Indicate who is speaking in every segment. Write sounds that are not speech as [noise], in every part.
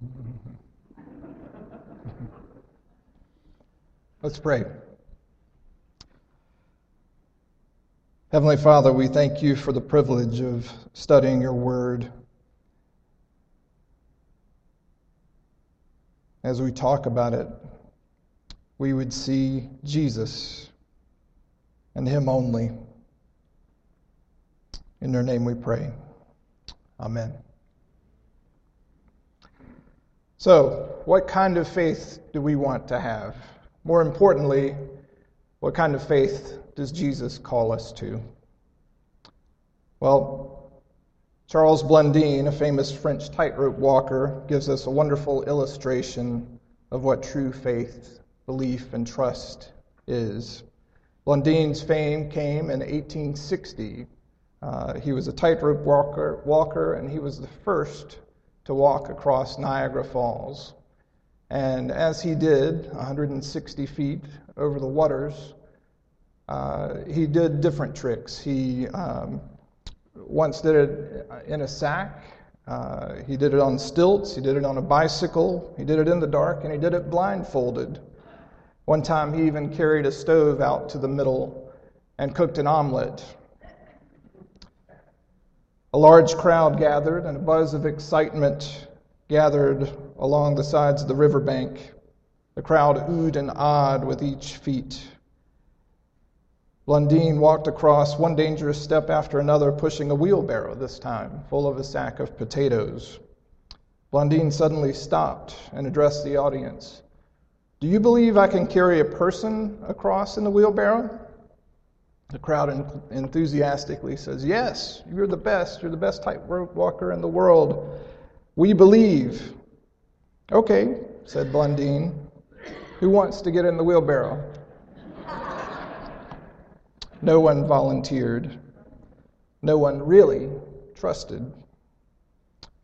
Speaker 1: [laughs] Let's pray. Heavenly Father, we thank you for the privilege of studying your word. As we talk about it, we would see Jesus and Him only. In your name we pray. Amen. So, what kind of faith do we want to have? More importantly, what kind of faith does Jesus call us to? Well, Charles Blondin, a famous French tightrope walker, gives us a wonderful illustration of what true faith, belief, and trust is. Blondin's fame came in 1860. Uh, he was a tightrope walker, walker, and he was the first to walk across Niagara Falls. And as he did, 160 feet over the waters, uh, he did different tricks. He um, once did it in a sack. Uh, he did it on stilts. He did it on a bicycle. He did it in the dark, and he did it blindfolded. One time, he even carried a stove out to the middle and cooked an omelet. A large crowd gathered, and a buzz of excitement gathered along the sides of the riverbank. The crowd oohed and awed with each feat. Blondin walked across one dangerous step after another, pushing a wheelbarrow this time, full of a sack of potatoes. Blondin suddenly stopped and addressed the audience. Do you believe I can carry a person across in the wheelbarrow? The crowd enthusiastically says, Yes, you're the best. You're the best tightrope walker in the world. We believe. Okay, said Blondin. Who wants to get in the wheelbarrow? No one volunteered. No one really trusted.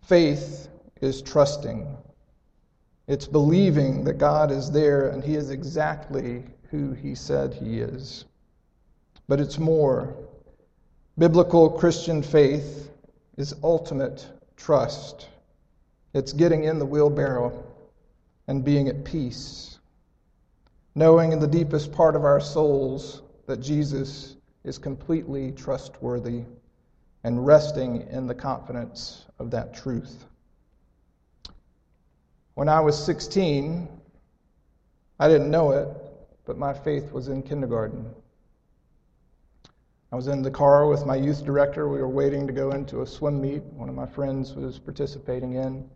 Speaker 1: Faith is trusting. It's believing that God is there and He is exactly who He said He is. But it's more. Biblical Christian faith is ultimate trust. It's getting in the wheelbarrow and being at peace, knowing in the deepest part of our souls that Jesus is completely trustworthy and resting in the confidence of that truth. When I was 16, I didn't know it, but my faith was in kindergarten. I was in the car with my youth director. We were waiting to go into a swim meet one of my friends was participating in.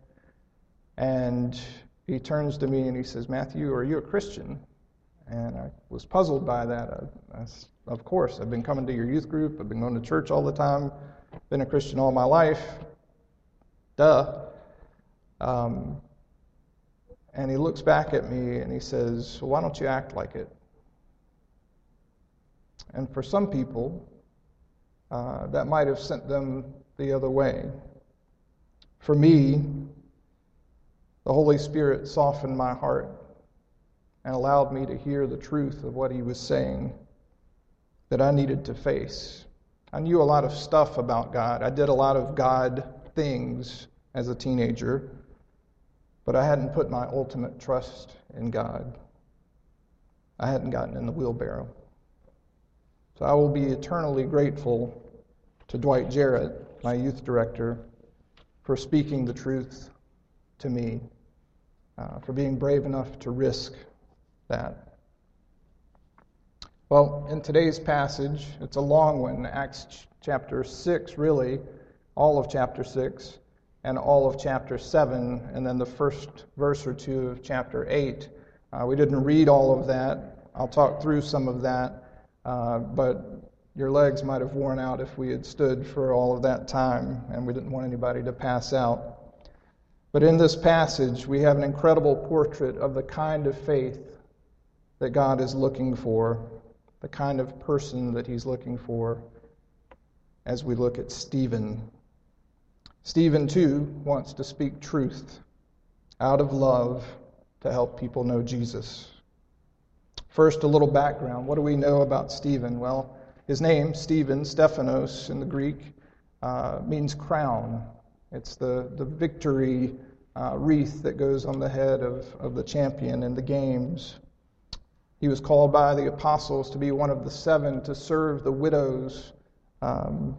Speaker 1: And he turns to me and he says, Matthew, are you a Christian? And I was puzzled by that. I, I, of course, I've been coming to your youth group, I've been going to church all the time, been a Christian all my life. Duh. Um, and he looks back at me and he says, Why don't you act like it? And for some people, uh, that might have sent them the other way. For me, the Holy Spirit softened my heart and allowed me to hear the truth of what He was saying that I needed to face. I knew a lot of stuff about God. I did a lot of God things as a teenager, but I hadn't put my ultimate trust in God. I hadn't gotten in the wheelbarrow. So I will be eternally grateful to Dwight Jarrett, my youth director, for speaking the truth to me uh, for being brave enough to risk that. Well, in today's passage, it's a long one, Acts chapter 6, really, all of chapter 6, and all of chapter 7, and then the first verse or two of chapter 8. Uh, we didn't read all of that. I'll talk through some of that, uh, but your legs might have worn out if we had stood for all of that time, and we didn't want anybody to pass out. But in this passage, we have an incredible portrait of the kind of faith that God is looking for, the kind of person that He's looking for as we look at Stephen. Stephen, too, wants to speak truth out of love to help people know Jesus. First, a little background. What do we know about Stephen? Well, his name, Stephen, Stephanos in the Greek, uh, means crown. It's the, the victory uh, wreath that goes on the head of, of the champion in the games. He was called by the apostles to be one of the seven to serve the widows um,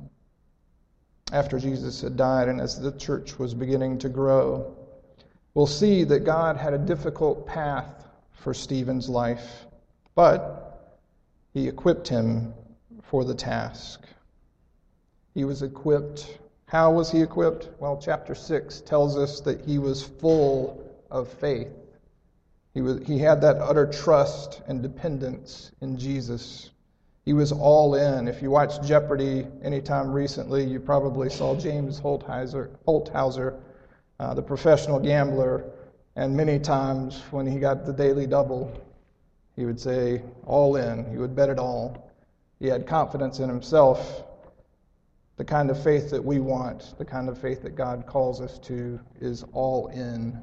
Speaker 1: after Jesus had died and as the church was beginning to grow. We'll see that God had a difficult path for Stephen's life, but he equipped him for the task. He was equipped. How was he equipped? Well, chapter 6 tells us that he was full of faith. He, was, he had that utter trust and dependence in Jesus. He was all in. If you watched Jeopardy anytime recently, you probably saw James Holzhauer, Holzhauer uh, the professional gambler, and many times when he got the daily double, he would say, all in. He would bet it all. He had confidence in himself. The kind of faith that we want, the kind of faith that God calls us to, is all in,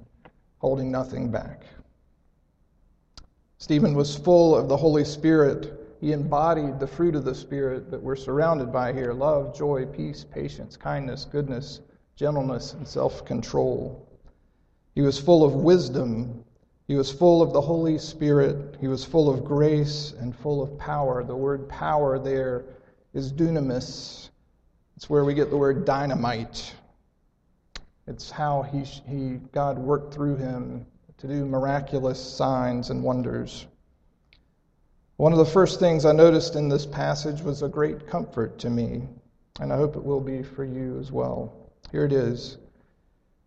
Speaker 1: holding nothing back. Stephen was full of the Holy Spirit. He embodied the fruit of the Spirit that we're surrounded by here love, joy, peace, patience, kindness, goodness, gentleness, and self control. He was full of wisdom. He was full of the Holy Spirit. He was full of grace and full of power. The word power there is dunamis. It's where we get the word dynamite. It's how he, he, God worked through him to do miraculous signs and wonders. One of the first things I noticed in this passage was a great comfort to me, and I hope it will be for you as well. Here it is.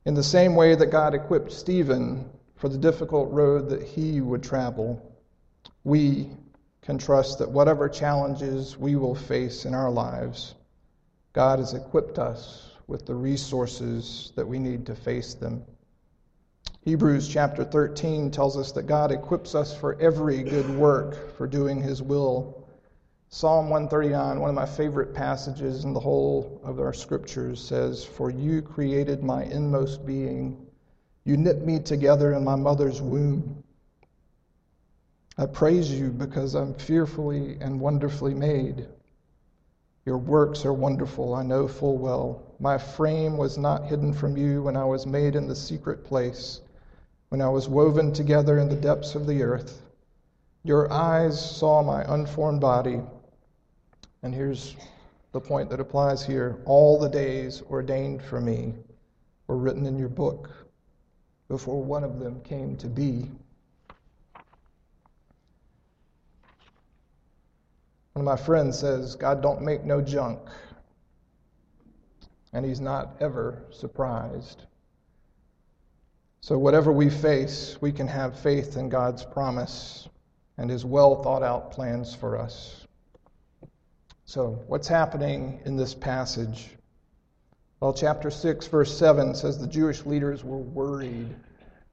Speaker 1: In the same way that God equipped Stephen for the difficult road that he would travel, we can trust that whatever challenges we will face in our lives, God has equipped us with the resources that we need to face them. Hebrews chapter 13 tells us that God equips us for every good work for doing his will. Psalm 139, one of my favorite passages in the whole of our scriptures, says, For you created my inmost being. You knit me together in my mother's womb. I praise you because I'm fearfully and wonderfully made. Your works are wonderful, I know full well. My frame was not hidden from you when I was made in the secret place, when I was woven together in the depths of the earth. Your eyes saw my unformed body. And here's the point that applies here all the days ordained for me were written in your book before one of them came to be. One of my friends says, God don't make no junk. And he's not ever surprised. So, whatever we face, we can have faith in God's promise and his well thought out plans for us. So, what's happening in this passage? Well, chapter 6, verse 7 says the Jewish leaders were worried.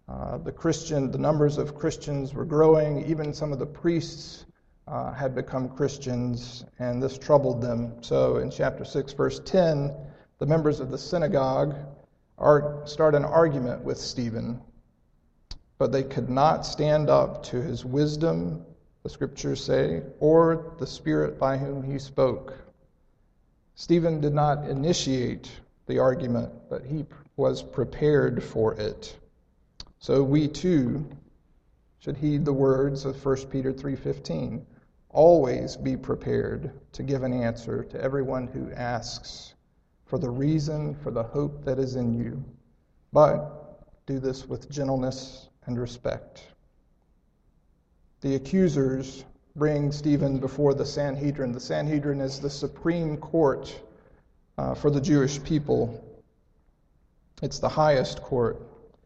Speaker 1: Uh, the Christian, the numbers of Christians were growing. Even some of the priests uh, had become Christians, and this troubled them. So, in chapter 6, verse 10, the members of the synagogue are, start an argument with Stephen, but they could not stand up to his wisdom the scriptures say, or the Spirit by whom he spoke. Stephen did not initiate the argument, but he was prepared for it. So we too should heed the words of 1 Peter 3:15. Always be prepared to give an answer to everyone who asks for the reason for the hope that is in you. But do this with gentleness and respect the accusers bring Stephen before the Sanhedrin. The Sanhedrin is the supreme court uh, for the Jewish people, it's the highest court.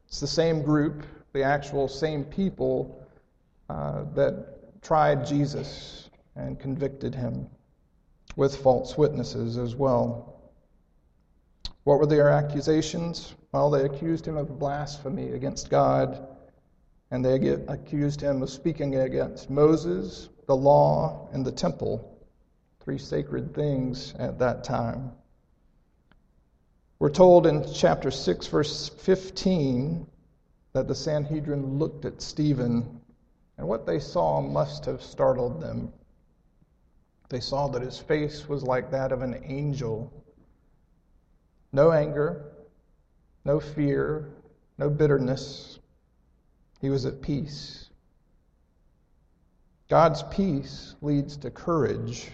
Speaker 1: It's the same group, the actual same people uh, that tried Jesus and convicted him with false witnesses as well. What were their accusations? Well, they accused him of blasphemy against God and they accused him of speaking against Moses, the law, and the temple, three sacred things at that time. We're told in chapter 6, verse 15, that the Sanhedrin looked at Stephen, and what they saw must have startled them. They saw that his face was like that of an angel. No anger, no fear, no bitterness. He was at peace. God's peace leads to courage.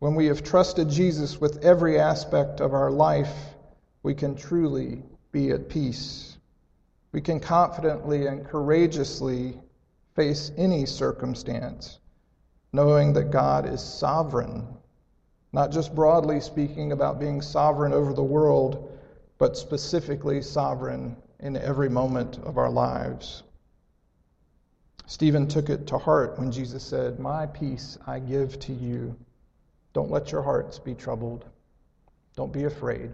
Speaker 1: When we have trusted Jesus with every aspect of our life, we can truly be at peace. We can confidently and courageously face any circumstance, knowing that God is sovereign, not just broadly speaking about being sovereign over the world, but specifically sovereign in every moment of our lives. Stephen took it to heart when Jesus said, My peace I give to you. Don't let your hearts be troubled. Don't be afraid.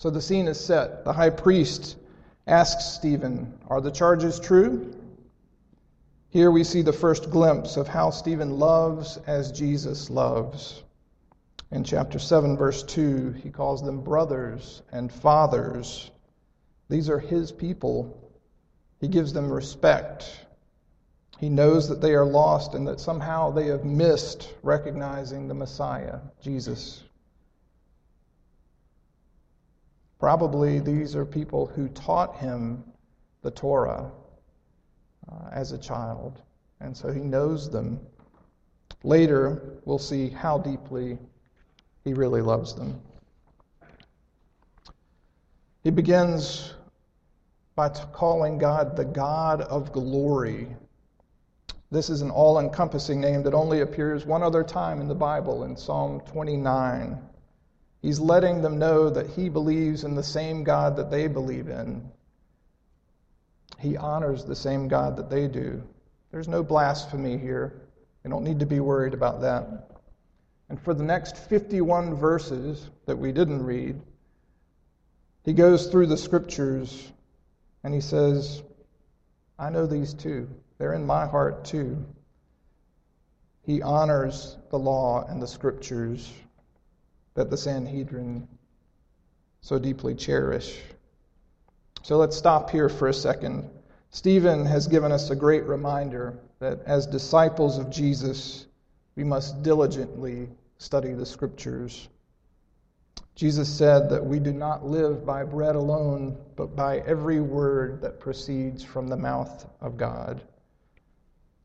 Speaker 1: So the scene is set. The high priest asks Stephen, Are the charges true? Here we see the first glimpse of how Stephen loves as Jesus loves. In chapter 7, verse 2, he calls them brothers and fathers. These are his people. He gives them respect. He knows that they are lost and that somehow they have missed recognizing the Messiah, Jesus. Probably these are people who taught him the Torah uh, as a child, and so he knows them. Later, we'll see how deeply he really loves them. He begins by calling God the God of glory. This is an all encompassing name that only appears one other time in the Bible in Psalm 29. He's letting them know that he believes in the same God that they believe in. He honors the same God that they do. There's no blasphemy here. You don't need to be worried about that. And for the next 51 verses that we didn't read, he goes through the scriptures and he says, I know these too. They're in my heart too. He honors the law and the scriptures that the Sanhedrin so deeply cherish. So let's stop here for a second. Stephen has given us a great reminder that as disciples of Jesus, we must diligently study the scriptures. Jesus said that we do not live by bread alone, but by every word that proceeds from the mouth of God.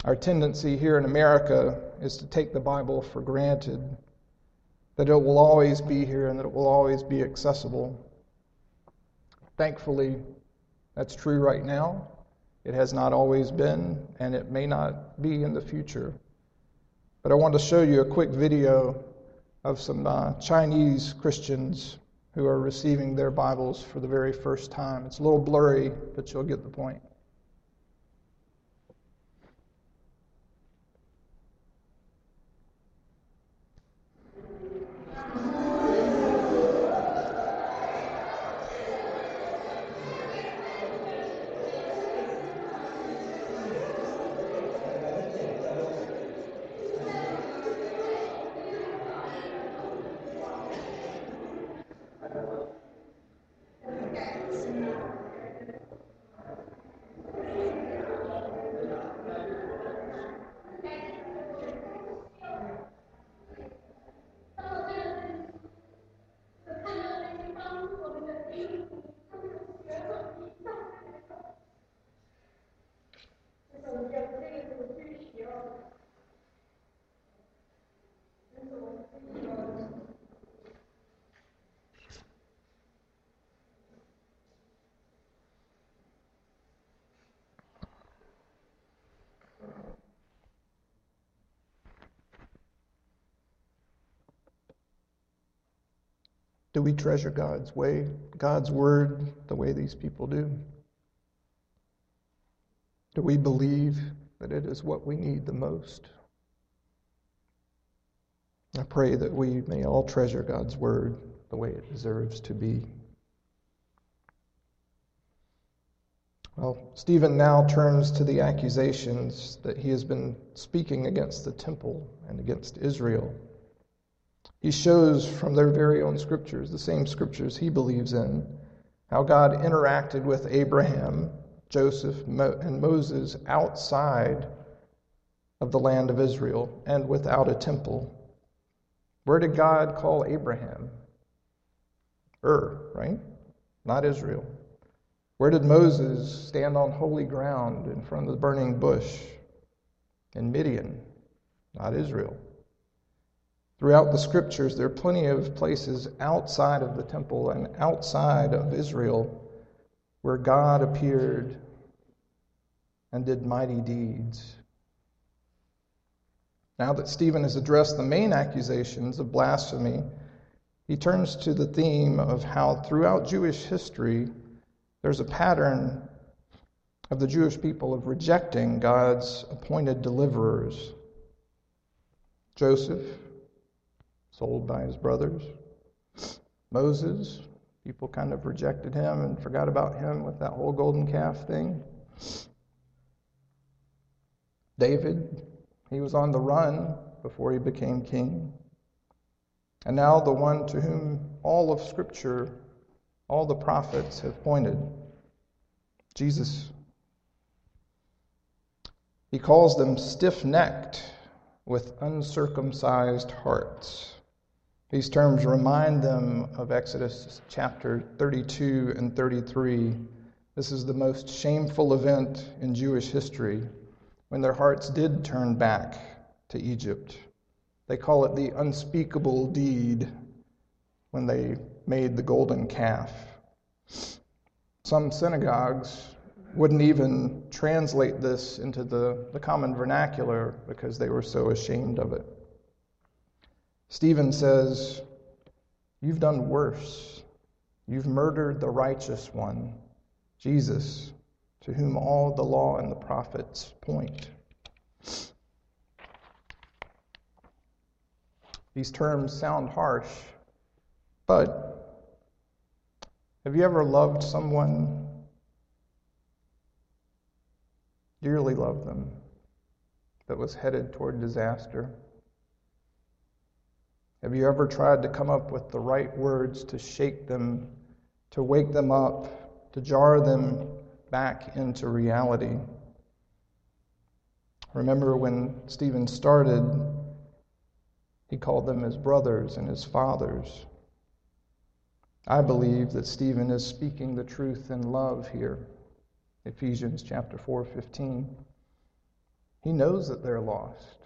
Speaker 1: Our tendency here in America is to take the Bible for granted, that it will always be here and that it will always be accessible. Thankfully, that's true right now. It has not always been, and it may not be in the future. But I want to show you a quick video of some uh, Chinese Christians who are receiving their Bibles for the very first time. It's a little blurry, but you'll get the point. Do we treasure God's way, God's word, the way these people do? Do we believe that it is what we need the most? I pray that we may all treasure God's word the way it deserves to be. Well, Stephen now turns to the accusations that he has been speaking against the temple and against Israel. He shows from their very own scriptures, the same scriptures he believes in, how God interacted with Abraham, Joseph, and Moses outside of the land of Israel and without a temple. Where did God call Abraham? Ur, right? Not Israel. Where did Moses stand on holy ground in front of the burning bush? In Midian. Not Israel. Throughout the scriptures, there are plenty of places outside of the temple and outside of Israel where God appeared and did mighty deeds. Now that Stephen has addressed the main accusations of blasphemy, he turns to the theme of how throughout Jewish history there's a pattern of the Jewish people of rejecting God's appointed deliverers. Joseph, sold by his brothers. Moses, people kind of rejected him and forgot about him with that whole golden calf thing. David, he was on the run before he became king. And now the one to whom all of Scripture, all the prophets have pointed, Jesus. He calls them stiff necked with uncircumcised hearts. These terms remind them of Exodus chapter 32 and 33. This is the most shameful event in Jewish history when their hearts did turn back to Egypt. They call it the unspeakable deed when they made the golden calf. Some synagogues wouldn't even translate this into the, the common vernacular because they were so ashamed of it. Stephen says, You've done worse. You've murdered the righteous one, Jesus, to whom all the law and the prophets point. These terms sound harsh, but have you ever loved someone, dearly loved them, that was headed toward disaster? Have you ever tried to come up with the right words to shake them, to wake them up, to jar them back into reality? Remember when Stephen started, he called them his brothers and his fathers. I believe that Stephen is speaking the truth in love here. Ephesians chapter 4:15. He knows that they're lost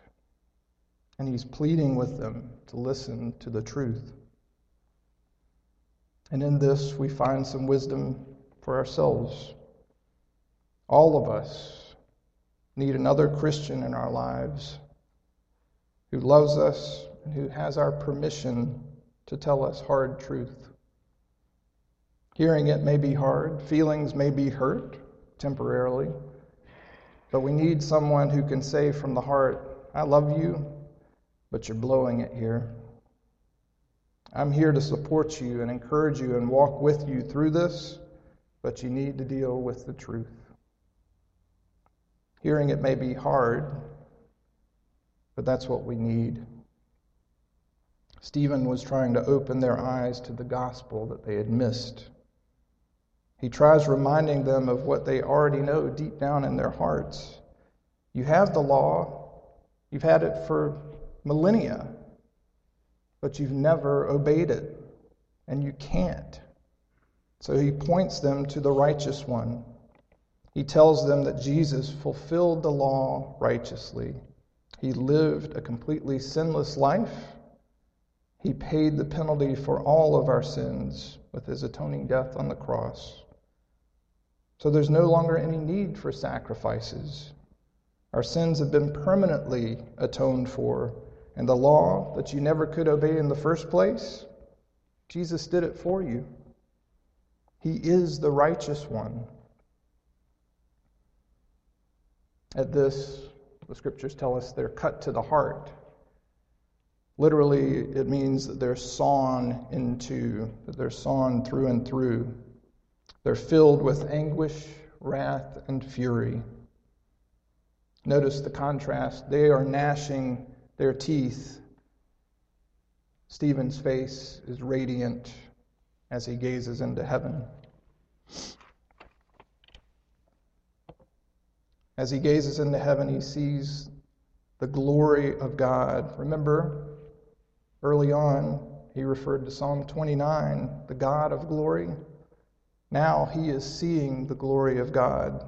Speaker 1: and he's pleading with them to listen to the truth. And in this, we find some wisdom for ourselves. All of us need another Christian in our lives who loves us and who has our permission to tell us hard truth. Hearing it may be hard, feelings may be hurt temporarily, but we need someone who can say from the heart, I love you but you're blowing it here. I'm here to support you and encourage you and walk with you through this, but you need to deal with the truth. Hearing it may be hard, but that's what we need. Stephen was trying to open their eyes to the gospel that they had missed. He tries reminding them of what they already know deep down in their hearts. You have the law, you've had it for millennia, but you've never obeyed it, and you can't. So he points them to the righteous one. He tells them that Jesus fulfilled the law righteously. He lived a completely sinless life. He paid the penalty for all of our sins with his atoning death on the cross. So there's no longer any need for sacrifices. Our sins have been permanently atoned for and the law that you never could obey in the first place, Jesus did it for you. He is the righteous one. At this, the scriptures tell us they're cut to the heart. Literally, it means that they're sawn into, that they're sawn through and through. They're filled with anguish, wrath, and fury. Notice the contrast. They are gnashing their teeth. Stephen's face is radiant as he gazes into heaven. As he gazes into heaven, he sees the glory of God. Remember, early on, he referred to Psalm 29, the God of glory. Now he is seeing the glory of God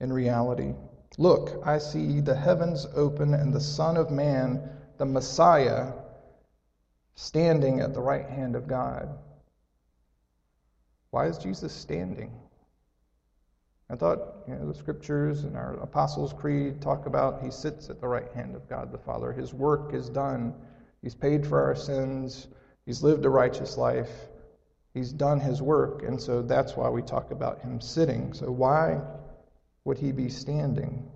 Speaker 1: in reality. Look, I see the heavens open and the Son of Man, the Messiah, standing at the right hand of God. Why is Jesus standing? I thought, you know, the scriptures and our Apostles' Creed talk about he sits at the right hand of God the Father. His work is done. He's paid for our sins. He's lived a righteous life. He's done his work, and so that's why we talk about him sitting. So, why would he be standing?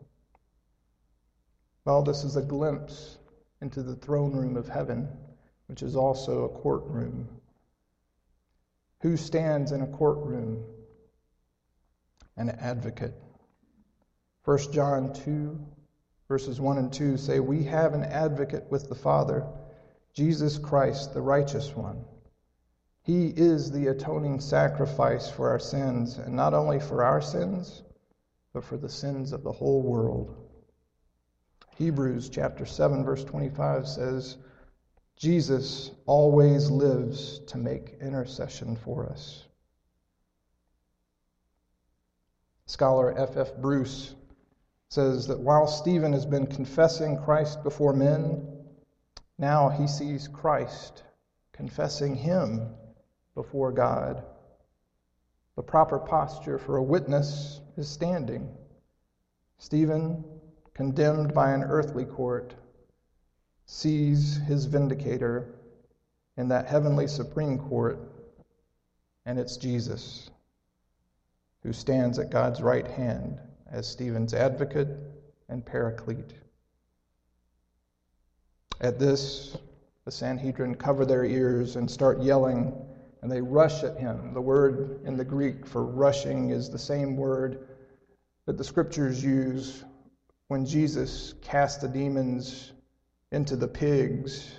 Speaker 1: Well, this is a glimpse into the throne room of heaven, which is also a courtroom. Who stands in a courtroom? An advocate. 1 John 2, verses 1 and 2 say, We have an advocate with the Father, Jesus Christ, the righteous one. He is the atoning sacrifice for our sins, and not only for our sins, but for the sins of the whole world. Hebrews chapter 7 verse 25 says, Jesus always lives to make intercession for us. Scholar F. F. Bruce says that while Stephen has been confessing Christ before men, now he sees Christ confessing him before God. The proper posture for a witness is standing. Stephen, condemned by an earthly court, sees his vindicator in that heavenly Supreme Court, and it's Jesus who stands at God's right hand as Stephen's advocate and paraclete. At this, the Sanhedrin cover their ears and start yelling and they rush at him. The word in the Greek for rushing is the same word that the scriptures use when Jesus cast the demons into the pigs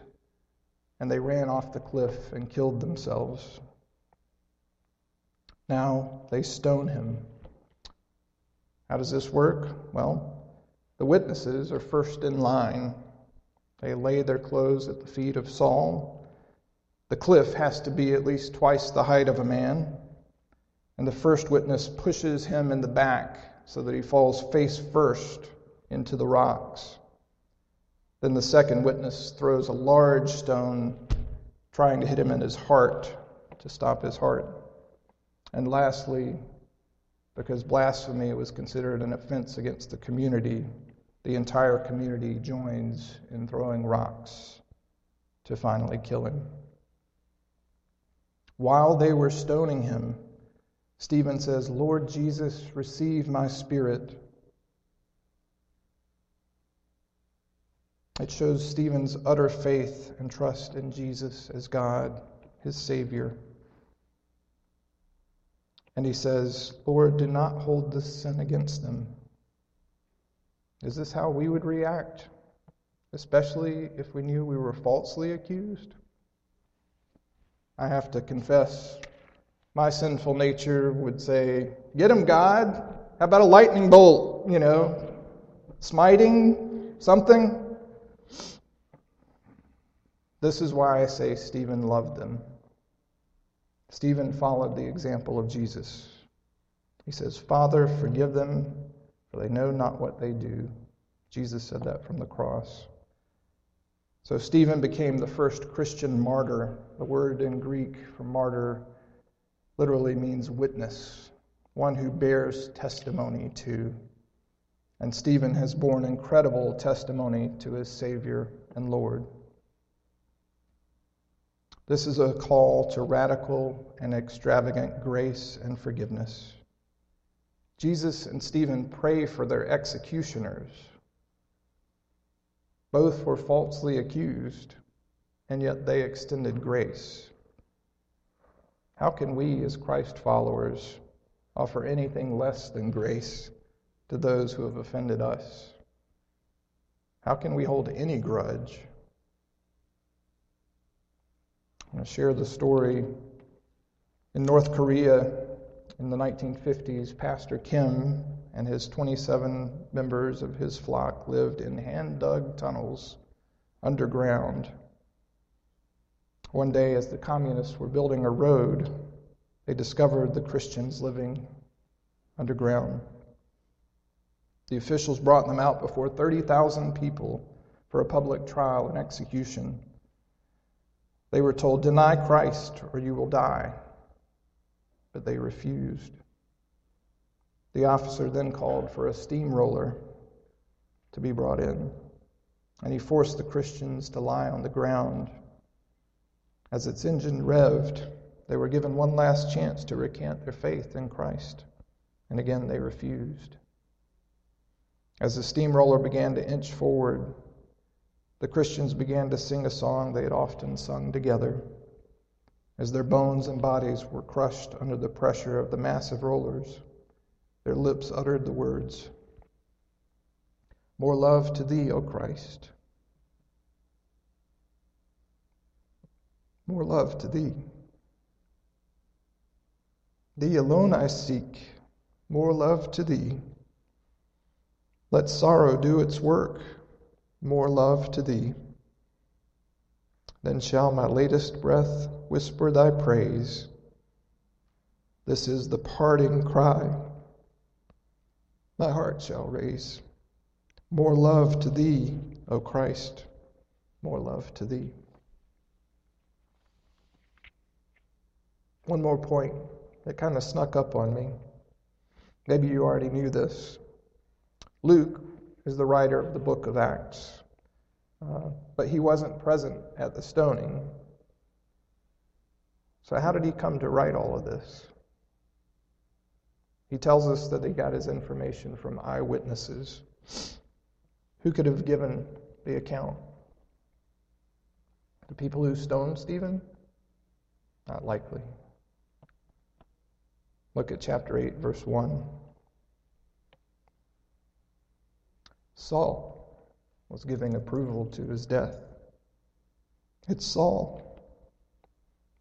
Speaker 1: and they ran off the cliff and killed themselves. Now they stone him. How does this work? Well, the witnesses are first in line. They lay their clothes at the feet of Saul the cliff has to be at least twice the height of a man, and the first witness pushes him in the back so that he falls face first into the rocks. Then the second witness throws a large stone, trying to hit him in his heart to stop his heart. And lastly, because blasphemy was considered an offense against the community, the entire community joins in throwing rocks to finally kill him. While they were stoning him, Stephen says, Lord Jesus, receive my spirit. It shows Stephen's utter faith and trust in Jesus as God, his Savior. And he says, Lord, do not hold this sin against them. Is this how we would react, especially if we knew we were falsely accused? I have to confess, my sinful nature would say, Get him, God. How about a lightning bolt? You know, smiting something? This is why I say Stephen loved them. Stephen followed the example of Jesus. He says, Father, forgive them, for they know not what they do. Jesus said that from the cross. So Stephen became the first Christian martyr. The word in Greek for martyr literally means witness, one who bears testimony to. And Stephen has borne incredible testimony to his Savior and Lord. This is a call to radical and extravagant grace and forgiveness. Jesus and Stephen pray for their executioners both were falsely accused, and yet they extended grace. How can we, as Christ followers, offer anything less than grace to those who have offended us? How can we hold any grudge? I'm going to share the story. In North Korea in the 1950s, Pastor Kim and his 27 members of his flock lived in hand dug tunnels underground. One day, as the communists were building a road, they discovered the Christians living underground. The officials brought them out before 30,000 people for a public trial and execution. They were told, Deny Christ or you will die. But they refused. The officer then called for a steamroller to be brought in, and he forced the Christians to lie on the ground. As its engine revved, they were given one last chance to recant their faith in Christ, and again they refused. As the steamroller began to inch forward, the Christians began to sing a song they had often sung together. As their bones and bodies were crushed under the pressure of the massive rollers, their lips uttered the words, More love to thee, O Christ. More love to thee. Thee alone I seek, more love to thee. Let sorrow do its work, more love to thee. Then shall my latest breath whisper thy praise. This is the parting cry my heart shall raise. More love to thee, O Christ, more love to thee. One more point that kind of snuck up on me. Maybe you already knew this. Luke is the writer of the book of Acts, uh, but he wasn't present at the stoning. So, how did he come to write all of this? He tells us that he got his information from eyewitnesses. Who could have given the account? The people who stoned Stephen? Not likely. Look at chapter 8, verse 1. Saul was giving approval to his death. It's Saul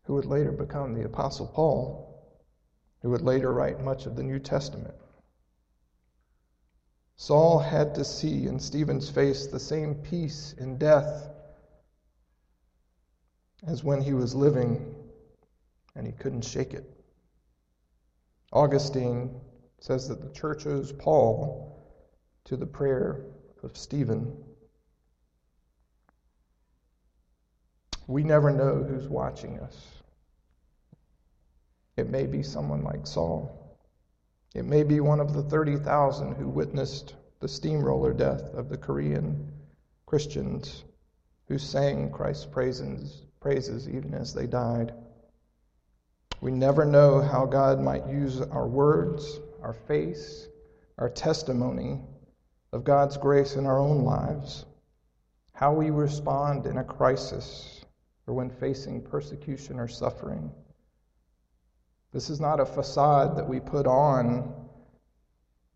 Speaker 1: who would later become the Apostle Paul who would later write much of the New Testament. Saul had to see in Stephen's face the same peace in death as when he was living and he couldn't shake it. Augustine says that the church owes Paul to the prayer of Stephen. We never know who's watching us. It may be someone like Saul. It may be one of the 30,000 who witnessed the steamroller death of the Korean Christians who sang Christ's praises, praises even as they died. We never know how God might use our words, our face, our testimony of God's grace in our own lives, how we respond in a crisis or when facing persecution or suffering. This is not a facade that we put on.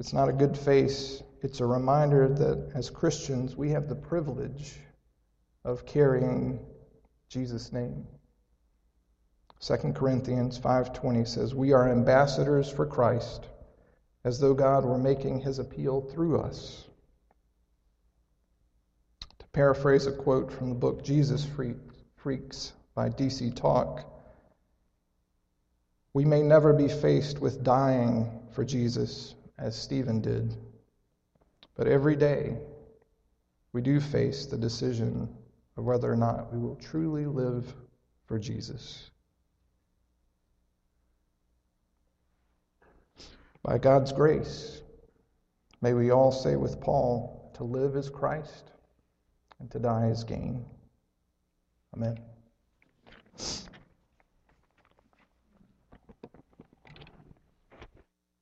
Speaker 1: It's not a good face. It's a reminder that as Christians, we have the privilege of carrying Jesus' name. 2 Corinthians 5:20 says, "We are ambassadors for Christ, as though God were making his appeal through us." To paraphrase a quote from the book Jesus Freaks by DC Talk, we may never be faced with dying for Jesus as Stephen did, but every day we do face the decision of whether or not we will truly live for Jesus. by God's grace, may we all say with Paul, to live is Christ and to die is gain. Amen.